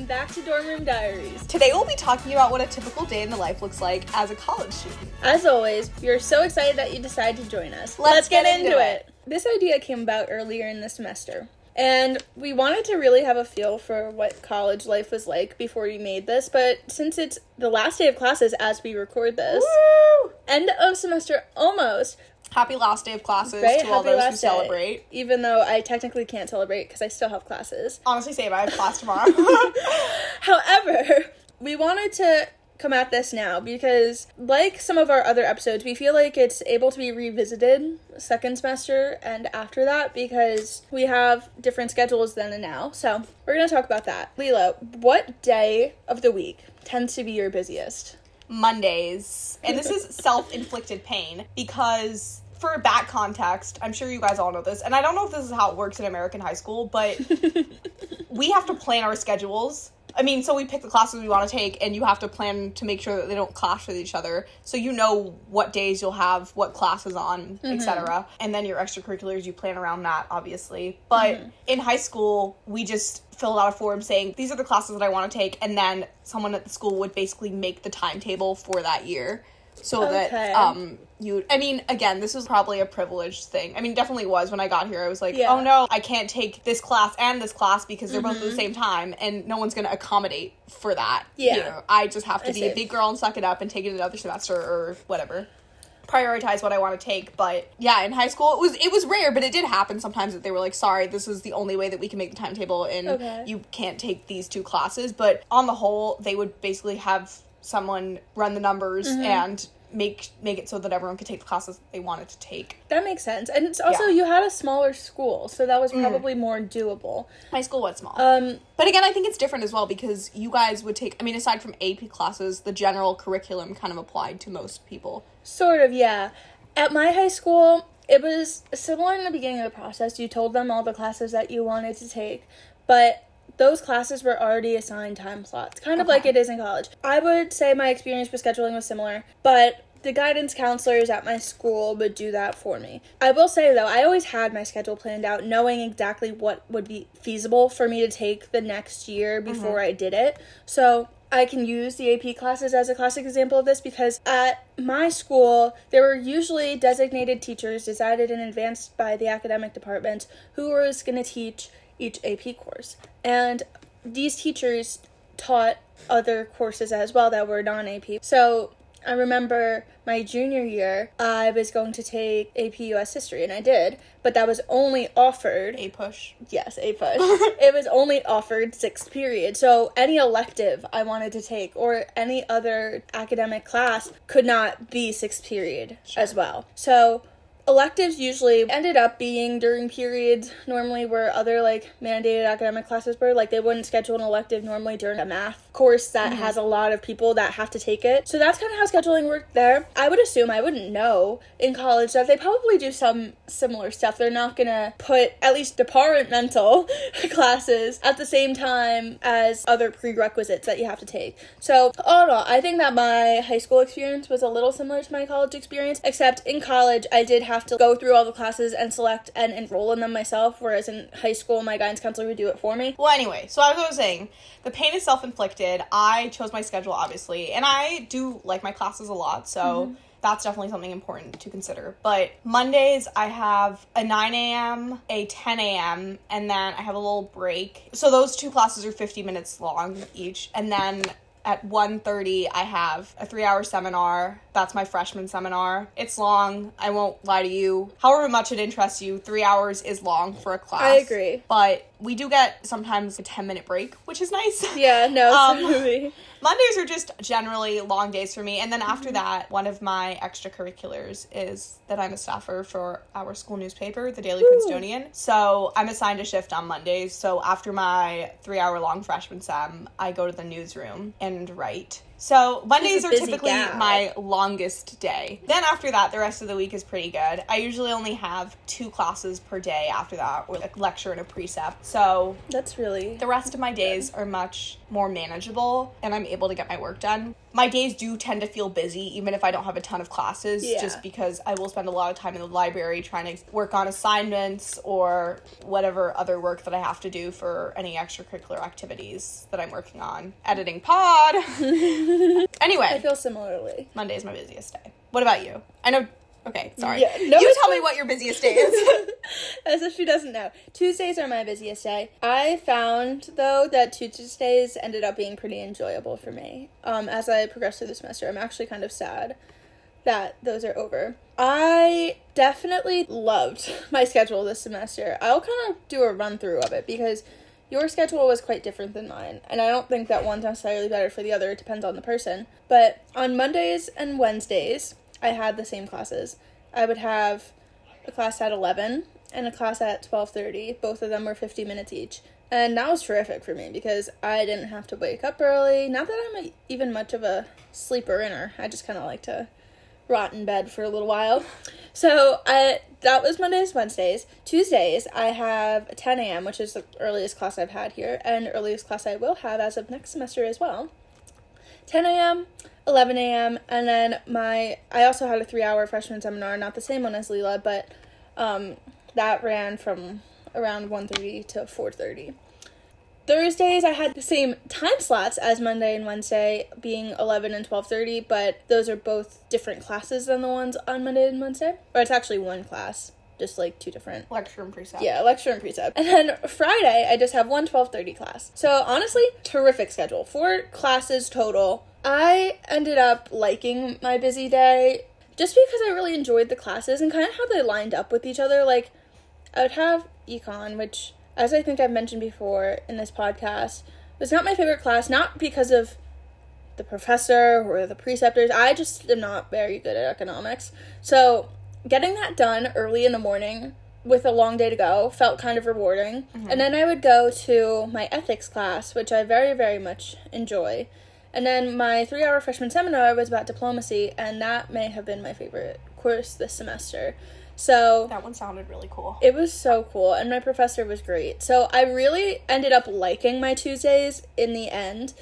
welcome back to Dorm Room Diaries. Today we'll be talking about what a typical day in the life looks like as a college student. As always, we are so excited that you decided to join us. Let's get into it. This idea came about earlier in the semester. And we wanted to really have a feel for what college life was like before we made this, but since it's the last day of classes as we record this, Woo! end of semester almost, Happy last day of classes right? to all those who last day. celebrate. Even though I technically can't celebrate because I still have classes. Honestly, same. I have class tomorrow. However, we wanted to come at this now because, like some of our other episodes, we feel like it's able to be revisited second semester and after that because we have different schedules then and now. So, we're going to talk about that. Leila, what day of the week tends to be your busiest? Mondays. And this is self inflicted pain because, for a back context, I'm sure you guys all know this, and I don't know if this is how it works in American high school, but we have to plan our schedules. I mean, so we pick the classes we want to take, and you have to plan to make sure that they don't clash with each other. So you know what days you'll have what classes on, etc. Mm-hmm. And then your extracurriculars, you plan around that, obviously. But mm-hmm. in high school, we just filled out a form saying these are the classes that I want to take, and then someone at the school would basically make the timetable for that year. So Okay. that um you I mean again this was probably a privileged thing. I mean definitely was when I got here I was like Yeah. oh no I can't take this class and this class because they're both Mm-hmm. at the same time and no one's going to accommodate for that. Yeah. You know, I just have to I be see. a big girl and suck it up and take it another semester or whatever. Prioritize what I want to take, but yeah, in high school it was it was rare, but it did happen sometimes that they were like, "Sorry, this is the only way that we can make the timetable, and Okay. you can't take these two classes." But on the whole, they would basically have someone run the numbers Mm-hmm. and make make it so that everyone could take the classes they wanted to take. That makes sense. And it's also, Yeah. Mm. you had a smaller school, so that was probably more doable. My school was small. Um, But again, I think it's different as well because you guys would take, I mean, aside from AP classes, the general curriculum kind of applied to most people. Sort of, yeah. At my high school, it was similar in the beginning of the process. You told them all the classes that you wanted to take, but those classes were already assigned time slots, kind of Okay. like it is in college. I would say my experience with scheduling was similar, but the guidance counselors at my school would do that for me. I will say though, I always had my schedule planned out, knowing exactly what would be feasible for me to take the next year mm-hmm. before I did it. So I can use the AP classes as a classic example of this because at my school, there were usually designated teachers decided in advance by the academic department who was going to teach each AP course. And these teachers taught other courses as well that were non AP. So I remember my junior year, I was going to take AP US history, and I did, but that was only offered APUSH. Yes, APUSH. it was only offered sixth period. So any elective I wanted to take or any other academic class could not be sixth period as well. So electives usually ended up being during periods normally where other like mandated academic classes were like they wouldn't schedule an elective normally during a math course that mm-hmm. has a lot of people that have to take it. So that's kind of how scheduling worked there. I would assume i wouldn't know in college that they probably do some similar stuff. They're not gonna put at least departmental classes at the same time as other prerequisites that you have to take. So all in all i think that my high school experience was a little similar to my college experience except in college i did have to go through all the classes and select and enroll in them myself whereas in high school my guidance counselor would do it for me Well, anyway, so as I was saying, the pain is self inflicted. I chose my schedule, obviously, and I do like my classes a lot, so. Mm-hmm. That's definitely something important to consider. But Mondays, I have a 9 a.m., a 10 a.m., and then I have a little break. So those two classes are 50 minutes long each. And then at 1.30 i have a three hour seminar. That's my freshman seminar. It's long. I won't lie to you. However much it interests you three hours is long for a class. I agree. but we do get sometimes a 10 minute break which is nice. Yeah no Um, mondays are just generally long days for me and then after that one of my extracurriculars is that i'm a staffer for our school newspaper the daily princetonian. So i'm assigned a shift on mondays so after my three hour long freshman sem i go to the newsroom and write so Mondays are typically gal. my longest day. Then after that, the rest of the week is pretty good. I usually only have two classes per day after that, or a lecture and a precept. So that's really the rest of my days are much more manageable and I'm able to get my work done. My days do tend to feel busy even if I don't have a ton of classes Yeah. just because I will spend a lot of time in the library trying to work on assignments or whatever other work that I have to do for any extracurricular activities that I'm working on. Editing pod. Anyway. I feel similarly. Monday is my busiest day. What about you? I know Okay, sorry. Yeah, no, you tell me what your busiest day is. As if she doesn't know. Tuesdays are my busiest day. I found though that Tuesdays ended up being pretty enjoyable for me. Um, as I progressed through the semester, I'm actually kind of sad that those are over. I definitely loved my schedule this semester. I'll kind of do a run through of it because your schedule was quite different than mine, and I don't think that one's necessarily better for the other. It depends on the person. But on Mondays and Wednesdays, I had the same classes. I would have a class at 11 and a class at 12:30. Both of them were 50 minutes each. And that was terrific for me because I didn't have to wake up early. Not that I'm a, even much of a sleeper inner. I just kind of like to rot in bed for a little while. So I that was Mondays, Wednesdays. Tuesdays I have 10 a.m., which is the earliest class I've had here, and earliest class I will have as of next semester as well. 10 a.m., 11 a.m., and then my I also had a three-hour freshman seminar, not the same one as Leila, but um, that ran from around 1.30 to 4.30. Thursdays I had the same time slots as Monday and Wednesday, being 11 and 12:30, but those are both different classes than the ones on Monday and Wednesday. Or it's actually one class, just like two different Lecture and precept. yeah, lecture and precept. And then Friday, I just have one 12:30 class. So honestly, terrific schedule. Four classes total. I ended up liking my busy day just because I really enjoyed the classes and kind of how they lined up with each other. Like, I would have econ, which, as I think I've mentioned before in this podcast, was not my favorite class, not because of the professor or the preceptors. I just am not very good at economics. So, getting that done early in the morning with a long day to go felt kind of rewarding. Mm-hmm. And then I would go to my ethics class, which I very, very much enjoy. And then my three hour freshman seminar was about diplomacy, and that may have been my favorite course this semester. So, That one sounded really cool. it was so cool, and my professor was great. So I really ended up liking my Tuesdays in the end.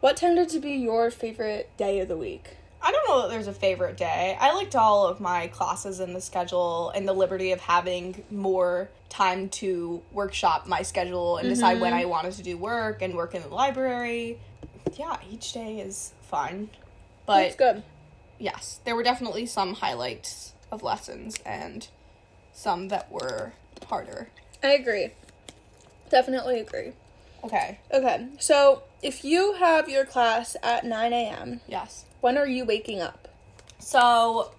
What tended to be your favorite day of the week? I don't know that there's a favorite day. I liked all of my classes in the schedule and the liberty of having more time to workshop my schedule and decide when mm-hmm. I wanted to do work and work in the library. Yeah, each day is fun. But good. yes, there were definitely some highlights of lessons and some that were harder. I agree. Definitely agree. Okay, Okay, so if you have your class at 9 a.m., yes. when are you waking up? So,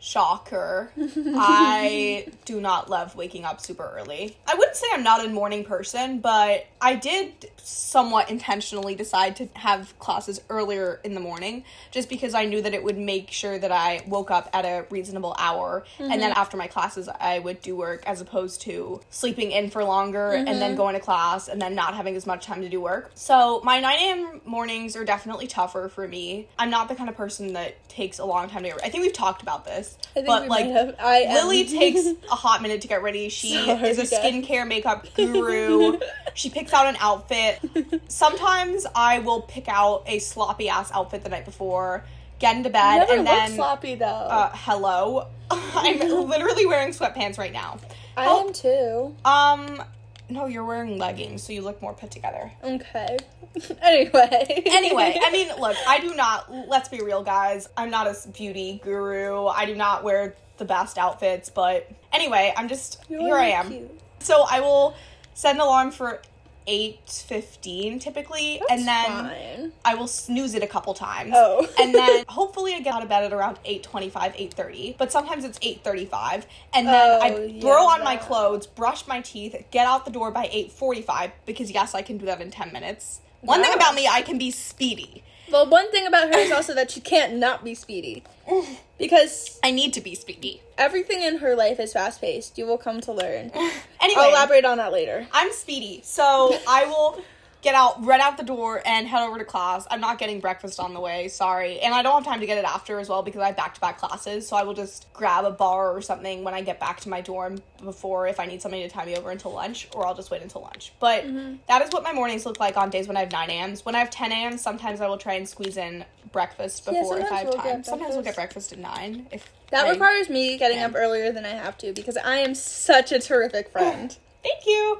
shocker. I do not love waking up super early. I wouldn't say I'm not a morning person, but I did somewhat intentionally decide to have classes earlier in the morning just because I knew that it would make sure that I woke up at a reasonable hour and then mm-hmm. after my classes I would do work as opposed to sleeping in for longer and then mm-hmm. going to class and then not having as much time to do work. So, my 9 a.m. mornings are definitely tougher for me. I'm not the kind of person that takes a long time to get ready. I think we've talked about this. I think but like. I. Lily takes a hot minute to get ready. She Sorry, is a skincare makeup guru. she picks out an outfit. Sometimes I will pick out a sloppy ass outfit the night before, get into bed, and then sloppy though. uh, hello. I'm literally wearing sweatpants right now. I am too. Um, no, you're wearing leggings, so you look more put together. Okay. anyway. Anyway, I mean, look, I do not, let's be real, guys. I'm not a beauty guru. I do not wear the best outfits, but anyway, I'm just, You're here I am. cute. So I will set an alarm for 8.15 typically, That's and then fine. I will snooze it a couple times. Oh. and then hopefully I get out of bed at around 8.25, 8.30, but sometimes it's 8.35, and then Oh, I yeah, throw on my clothes, brush my teeth, get out the door by 8.45, because yes, I can do that in 10 minutes. One thing about me, I can be speedy. Well, one thing about her is also that she can't not be speedy. Because I need to be speedy. everything in her life is fast paced. You will come to learn. Anyway, I'll elaborate on that later. I'm speedy, so I will get out, run out the door, and head over to class. I'm not getting breakfast on the way, sorry. And I don't have time to get it after as well because I have back to back classes. So I will just grab a bar or something when I get back to my dorm before if I need somebody to tie me over until lunch, or I'll just wait until lunch. But mm-hmm. that is what my mornings look like on days when I have 9 a.m.s. When I have 10 a.m., sometimes I will try and squeeze in breakfast Yeah, before if I sometimes have we'll time. get Sometimes we'll get breakfast at 9. If That requires me getting Yeah. up earlier than I have to because I am such a terrific friend. Thank you.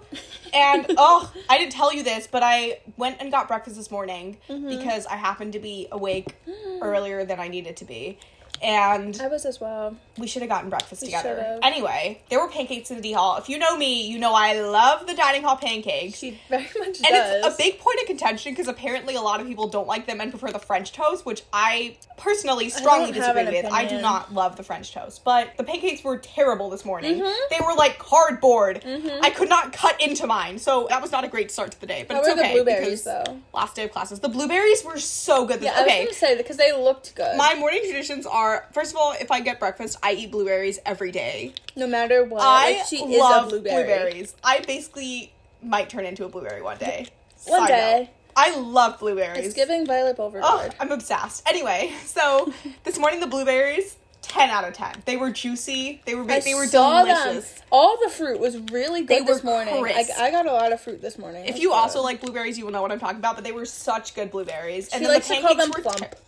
And oh, I didn't tell you this, but I went and got breakfast this morning Mm-hmm. because I happened to be awake earlier than I needed to be. And I was as well. we should have gotten breakfast together. should've. Anyway, there were pancakes in the D hall. If you know me, you know I love the dining hall pancakes. She very much does. And does. it's a big point of contention because apparently a lot of people don't like them and prefer the French toast, which I personally strongly don't disagree with. I do not love the French toast, but the pancakes were terrible this morning. Mhm. They were like cardboard. Mhm. I could not cut into mine, so that was not a great start to the day. But How it's okay the blueberries because though? last day of classes, the blueberries were so good. This, Yeah, I was okay, gonna say because they looked good. my morning traditions are first of all, if I get breakfast, I eat blueberries every day. no matter what, I like, she is love blueberry. blueberries. I basically might turn into a blueberry one day. One Side day. note. I love blueberries. It's giving Violet Oh, I'm obsessed. Anyway, so this morning the blueberries, ten out of ten. They were juicy. They were I they were delicious. them. All the fruit was really They good this were morning. I, crisp. I got a lot of fruit this morning. If you was also like blueberries, you will know what I'm talking about. But they were such good blueberries. she then likes the to call them pancakes were plump. ter-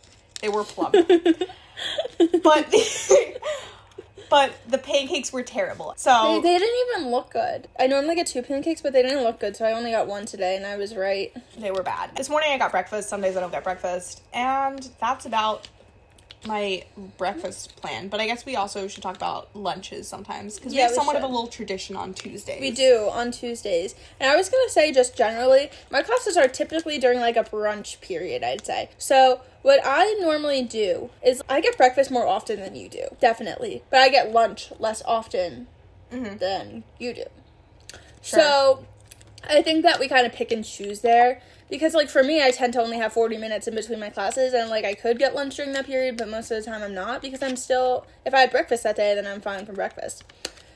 they were plump. but but the pancakes were terrible. So They, they didn't even look good. I normally get two pancakes, but they didn't look good, so I only got one today, and I was right. They were bad. This morning I got breakfast. Some days I don't get breakfast. And that's about my breakfast plan. But I guess we also should talk about lunches sometimes because we Yeah, have we somewhat of a little tradition on Tuesdays. We do on Tuesdays. And I was going to say, just generally, my classes are typically during like a brunch period, I'd say. So, what I normally do is I get breakfast more often than you do, definitely. But I get lunch less often Mhm. than you do. Sure. So, I think that we kind of pick and choose there. Because, like, for me, I tend to only have 40 minutes in between my classes, and, like, I could get lunch during that period, but most of the time I'm not because I'm still, if I had breakfast that day, then I'm fine for breakfast.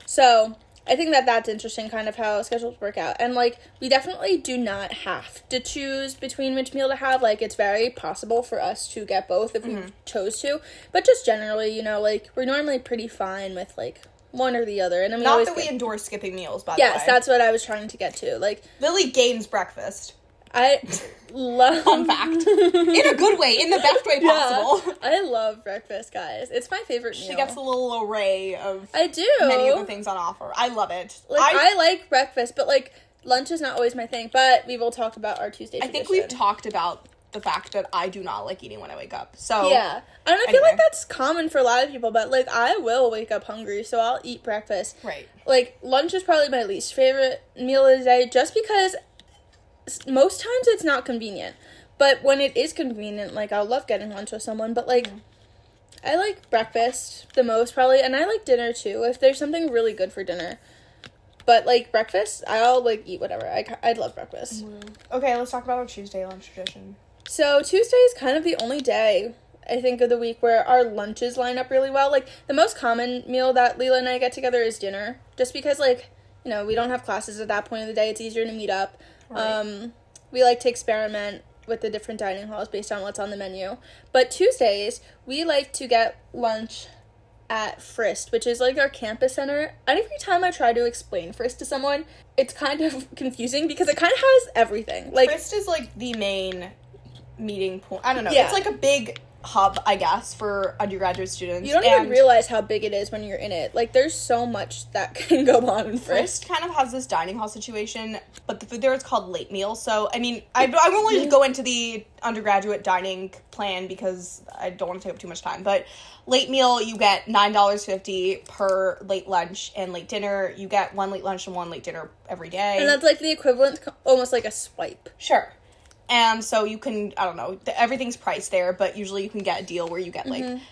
So, I think that that's interesting, kind of how schedules work out. And, like, we definitely do not have to choose between which meal to have. Like, it's very possible for us to get both if we mm-hmm. chose to. But just generally, you know, like, we're normally pretty fine with, like, one or the other. And then we Not that we get- endorse skipping meals, by Yes, the way. Yes, that's what I was trying to get to. Like, Lily gains breakfast. I love Fun fact. In a good way, in the best way possible. Yeah, I love breakfast, guys. It's my favorite meal. She gets a little array of I do. many of the things on offer. I love it. Like I, I, like breakfast, but like lunch is not always my thing. But we will talk about our Tuesday. I think we've talked about the fact that I do not like eating when I wake up. So Yeah, and I feel like that's common for a lot of people. But like, I will wake up hungry, so I'll eat breakfast. right. Like lunch is probably my least favorite meal of the day, just because most times it's not convenient. But when it is convenient, like I'll love getting lunch with someone. But like, I like breakfast the most probably, and I like dinner too. If there's something really good for dinner, but like breakfast, I'll like eat whatever. I I love breakfast. Mm-hmm. Okay, let's talk about our Tuesday lunch tradition. So Tuesday is kind of the only day I think of the week where our lunches line up really well. Like the most common meal that Leila and I get together is dinner, just because like you know we don't have classes at that point of the day. It's easier to meet up. Right. Um, we like to experiment with the different dining halls based on what's on the menu. But Tuesdays we like to get lunch at Frist, which is like our campus center. And every time I try to explain Frist to someone, it's kind of confusing because it kind of has everything. Like Frist is like the main meeting point. I don't know. Yeah. It's like a big hub, I guess, for undergraduate students. You don't and even realize how big it is when you're in it. Like, there's so much that can go on in. Frist kind of has this dining hall situation, but the food there is called late meal. So, I mean, I, I won't really go into the undergraduate dining plan because I don't want to take up too much time. But late meal, you get $9.50 per late lunch, and late dinner, you get one late lunch and one late dinner every day. And that's like the equivalent, almost like a swipe. Sure. And so you can, I don't know, everything's priced there, but usually you can get a deal where you get like mm-hmm.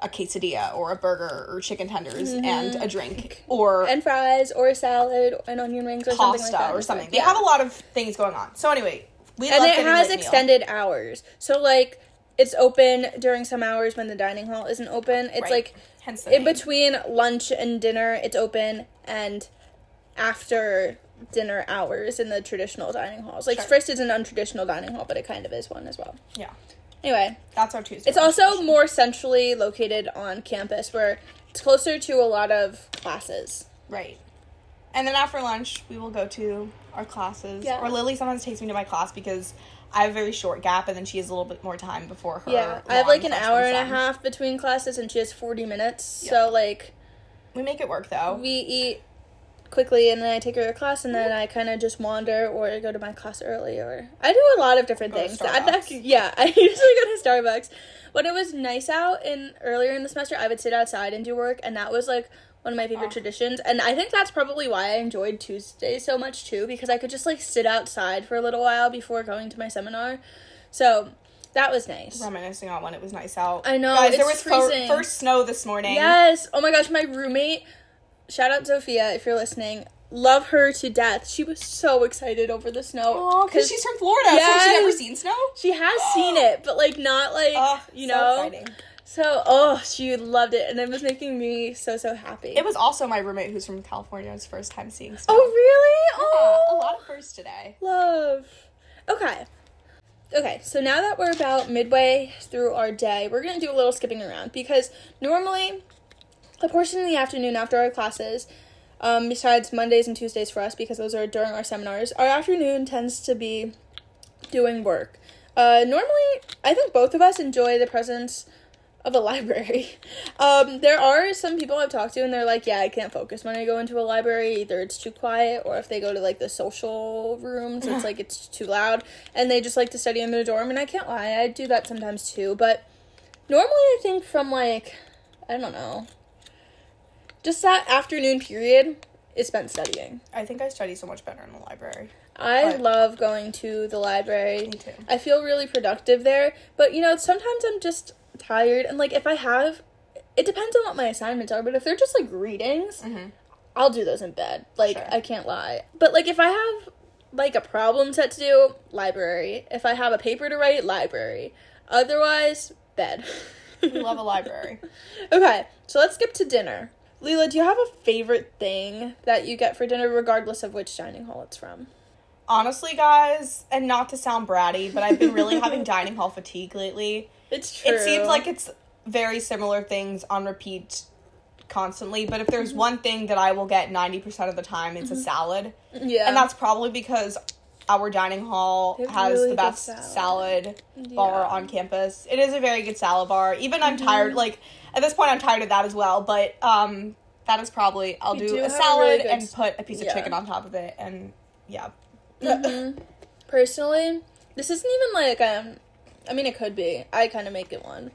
a quesadilla or a burger or chicken tenders mm-hmm. and a drink or And fries, or a salad, and onion rings, or something like pasta that. or something. They yeah. have a lot of things going on. So anyway, we And love it has late meal. extended hours. So, like, it's open during some hours when the dining hall isn't open. It's Right. like Hence in name. between lunch and dinner, it's open, and after dinner hours in the traditional dining halls. Like Sure. Frist is an untraditional dining hall, but it kind of is one as well. Yeah. Anyway, That's our Tuesday. it's also more centrally located on campus where it's closer to a lot of classes. Right. And then after lunch, we will go to our classes. Yeah. Or Lily sometimes takes me to my class because I have a very short gap and then she has a little bit more time before her. Yeah, I have like an hour and a half between classes, and she has 40 minutes. Yeah. So, like, We make it work though. we eat quickly and then I take her to class and then I kind of just wander or go to my class early or I do a lot of different things. I- Starbucks. that- yeah, I usually go to Starbucks. When it was nice out in earlier in the semester, I would sit outside and do work and that was like one of my favorite Oh. traditions and I think that's probably why I enjoyed Tuesday so much too because I could just like sit outside for a little while before going to my seminar. So, that was nice. Reminiscing on when it was nice out. I know, Guys, there was freezing. first snow this morning. Yes. Oh my gosh, my roommate, shout out Sophia if you're listening. Love her to death. She was so excited over the snow. Oh, because she's from Florida, so Yes. she never seen snow. she has seen it, but like not like Oh, you so know. exciting. So oh, she loved it, and it was making me so so happy. It was also my roommate who's from California. His first time seeing snow. oh really? Yeah, Oh, a lot of firsts today. love. Okay. Okay, so now that we're about midway through our day, we're gonna do a little skipping around because normally a portion in the afternoon after our classes, um, besides Mondays and Tuesdays for us because those are during our seminars, our afternoon tends to be doing work. Uh, normally, I think both of us enjoy the presence of a library. Um, there are some people I've talked to, and they're like, "Yeah, I can't focus when I go into a library. Either it's too quiet, or if they go to like the social rooms, it's like it's too loud, and they just like to study in their dorm." And I can't lie, I do that sometimes too. But normally, I think from like, I don't know, just that afternoon period is spent studying. I think I study so much better in the library. I But- love going to the library. Me too. I feel really productive there. But you know, sometimes I'm just tired and like if I have it depends on what my assignments are, but if they're just like readings, Mhm. I'll do those in bed. Like Sure. I can't lie. But like if I have like a problem set to do, library. If I have a paper to write, library. Otherwise, bed. We love a library. Okay, so let's skip to dinner. Leila, do you have a favorite thing that you get for dinner, regardless of which dining hall it's from? Honestly, guys, and not to sound bratty, but I've been really having dining hall fatigue lately. It's true. It seems like it's very similar things on repeat constantly, but if Mm-hmm. there's one thing that I will get 90% of the time, it's a salad. yeah, And that's probably because our dining hall has really the best salad. salad, bar on campus. It is a very good salad bar. Even I'm Mm-hmm. tired, like, at this point, I'm tired of that as well, but um, that is probably, I'll do, do a salad really and put a piece of yeah. chicken on top of it, and yeah. Mhm. Personally, this isn't even like um I mean it could be. I kind of make it one.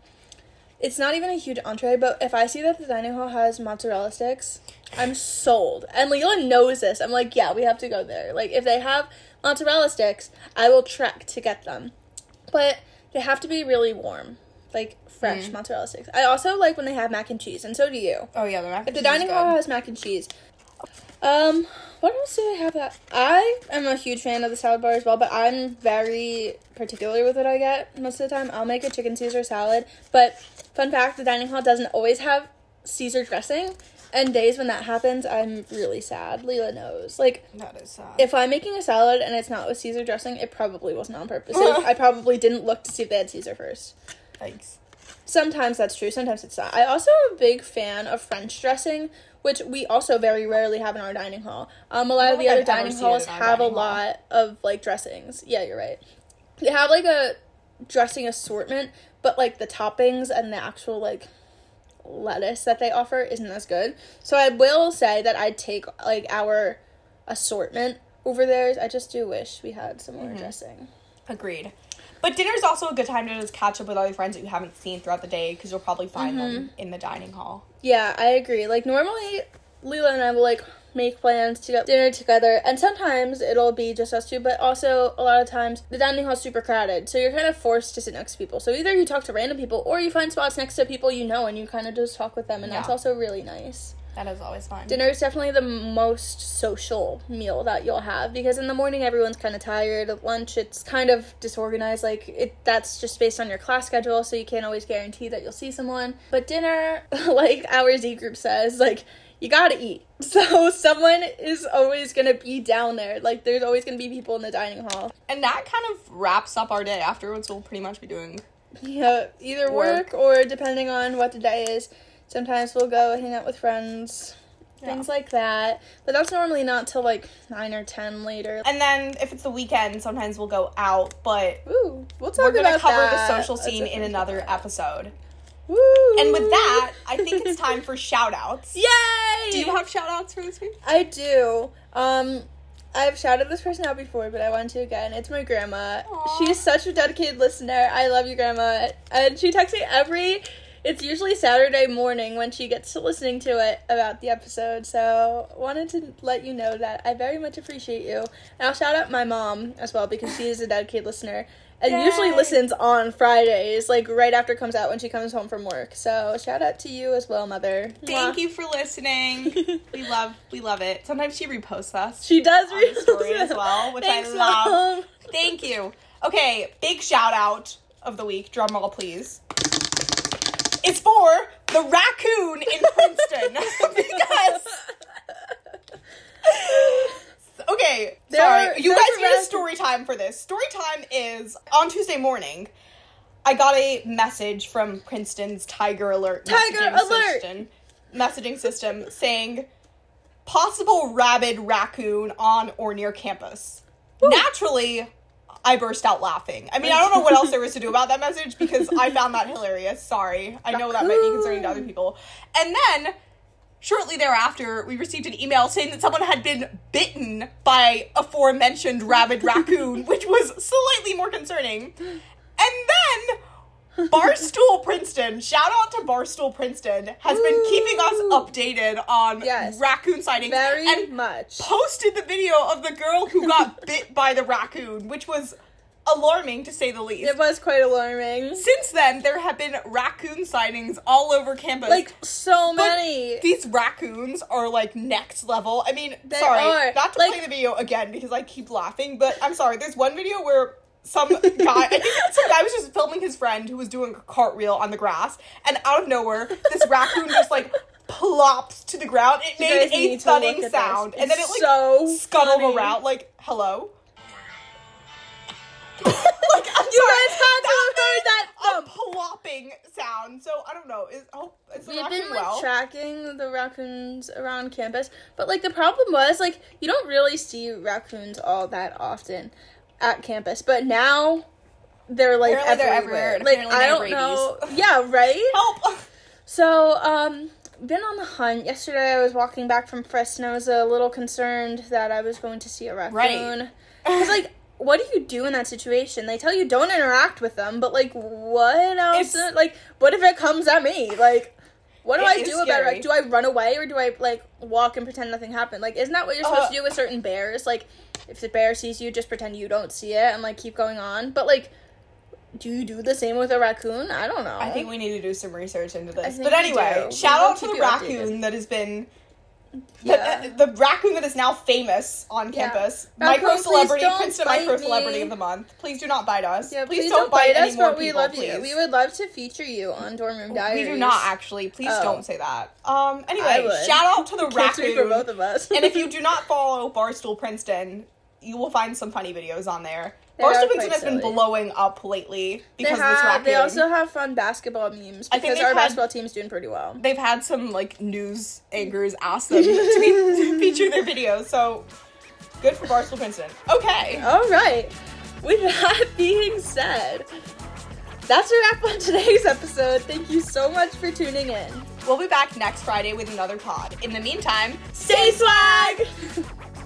It's not even a huge entree, but if I see that the dining hall has mozzarella sticks, I'm sold. And Leila knows this. I'm like, yeah, we have to go there. Like if they have mozzarella sticks, I will trek to get them. But they have to be really warm. Like fresh Mm. mozzarella sticks. I also like when they have mac and cheese, and so do you. Oh, yeah, the mac If the dining hall has mac and cheese. Um, what else do I have that I am a huge fan of the salad bar as well, but I'm very particular with what I get most of the time. I'll make a chicken Caesar salad, but fun fact, the dining hall doesn't always have Caesar dressing, and days when that happens, I'm really sad. Leila knows. Like, That is sad. if I'm making a salad and it's not with Caesar dressing, it probably wasn't on purpose. I probably didn't look to see if they had Caesar first. Thanks. Sometimes that's true, sometimes it's not. I also am a big fan of French dressing, which we also very rarely have in our dining hall. Um, a lot of the other I've dining halls have a dining hall. lot of like dressings. Yeah, you're right. They have like a dressing assortment, but like the toppings and the actual like lettuce that they offer isn't as good. So I will say that I'd take like our assortment over theirs. I just do wish we had some more Mm-hmm. dressing. Agreed. But dinner's also a good time to just catch up with other friends that you haven't seen throughout the day because you'll probably find them Mm-hmm. in the dining hall. Yeah, I agree. Like normally, Leila and I will like make plans to go dinner together, and sometimes it'll be just us two. But also, a lot of times the dining hall's super crowded, so you're kind of forced to sit next to people. So either you talk to random people, or you find spots next to people you know, and you kind of just talk with them, and that's also really nice. That is always fun. Dinner is definitely the most social meal that you'll have because in the morning everyone's kind of tired. At lunch it's kind of disorganized. Like it, that's just based on your class schedule, so you can't always guarantee that you'll see someone. But dinner, like our Z group says, like you gotta eat. So someone is always gonna be down there. Like there's always gonna be people in the dining hall. And that kind of wraps up our day. Afterwards, we'll pretty much be doing. Yeah, either work, Work. or depending on what the day is. Sometimes we'll go hang out with friends, things like that. But that's normally not till like nine or ten later. And then if it's the weekend, sometimes we'll go out. But Ooh, we'll talk we're gonna cover that the social scene in another episode. Woo! And with that, I think it's time for shout outs. Yay! Do you have shout outs for this week? I do. Um, I've shouted this person out before, but I want to again. It's my grandma. Aw. She's such a dedicated listener. I love you, grandma. And she texts me every. It's usually Saturday morning when she gets to listening to it about the episode. So wanted to let you know that I very much appreciate you. And I'll shout out my mom as well because she is a dedicated listener. And usually listens on Fridays, like right after it comes out when she comes home from work. So shout out to you as well, mother. Thank Mwah. you for listening. we love we love it. Sometimes she reposts us. She does repost the story as well, which Thanks, I love. Mom. Thank you. Okay, big shout out of the week. Drum roll, please. It's for the raccoon in Princeton because. Okay, There sorry. are- you guys need a story time for this. Story time is on Tuesday morning. I got a message from Princeton's Tiger Alert Tiger messaging Alert! system, messaging system saying possible rabid raccoon on or near campus. Naturally, I burst out laughing. I mean, I don't know what else there was to do about that message because I found that hilarious. Sorry. I know that might be concerning to other people. And then shortly thereafter, we received an email saying that someone had been bitten by aforementioned rabid raccoon, which was slightly more concerning. And then Barstool Princeton, shout out to Barstool Princeton, has been keeping us updated on Yes. raccoon sightings Very and much. posted the video of the girl who got bit by the raccoon, which was alarming to say the least. It was quite alarming. Since then, there have been raccoon sightings all over campus. Like so But many. These raccoons are like next level. I mean, They sorry, are. not to Like- play the video again because I keep laughing, but I'm sorry. There's one video where some guy, I think some guy was just filming his friend who was doing a cartwheel on the grass, and out of nowhere, this raccoon just like plops to the ground. It You made a thudding sound, and then it like so scuttled funny. around. Like, hello. like, I'm You sorry, guys had to have heard that a plopping sound. So I don't know. Is oh, is We've been like well? tracking the raccoons around campus, but like the problem was like you don't really see raccoons all that often at campus, but now they're like Apparently they're everywhere. everywhere, Like apparently I don't know. Yeah, right. Help. So, um, been on the hunt. Yesterday, I was walking back from Frist, and I was a little concerned that I was going to see a raccoon. Because, like, what do you do in that situation? They tell you don't interact with them, but like, what else? It's- like, what if it comes at me? Like, what do It I do about it? Like, do I run away or do I like walk and pretend nothing happened? Like, isn't that what you're supposed Uh, to do with certain bears? Like, if the bear sees you, just pretend you don't see it and like keep going on. But like, do you do the same with a raccoon? I don't know. I think we need to do some research into this. But anyway, shout out to the raccoon updated. that has been Yeah. the, the raccoon that is now famous on Yeah. campus. Raccoon, micro celebrity, please don't Princeton micro celebrity of the month. Please do not bite us. Yeah, please, don't, bite, us, any more but we people, love please. you. We would love to feature you on Dorm Room Diaries. We do not actually. Please Oh. don't say that. Um. Anyway, shout out to the Can't for both of us. and if you do not follow Barstool Princeton, you will find some funny videos on there. They Barstool has been blowing up lately they because of this have, raccoon. they also have fun basketball memes I think because our had- basketball team's doing pretty well. they've had some like news anchors ask them to, be, to feature in their videos. So good for Barstool Princeton. Okay. All right. With that being said, that's a wrap on today's episode. Thank you so much for tuning in. We'll be back next Friday with another pod. In the meantime, Stay swag!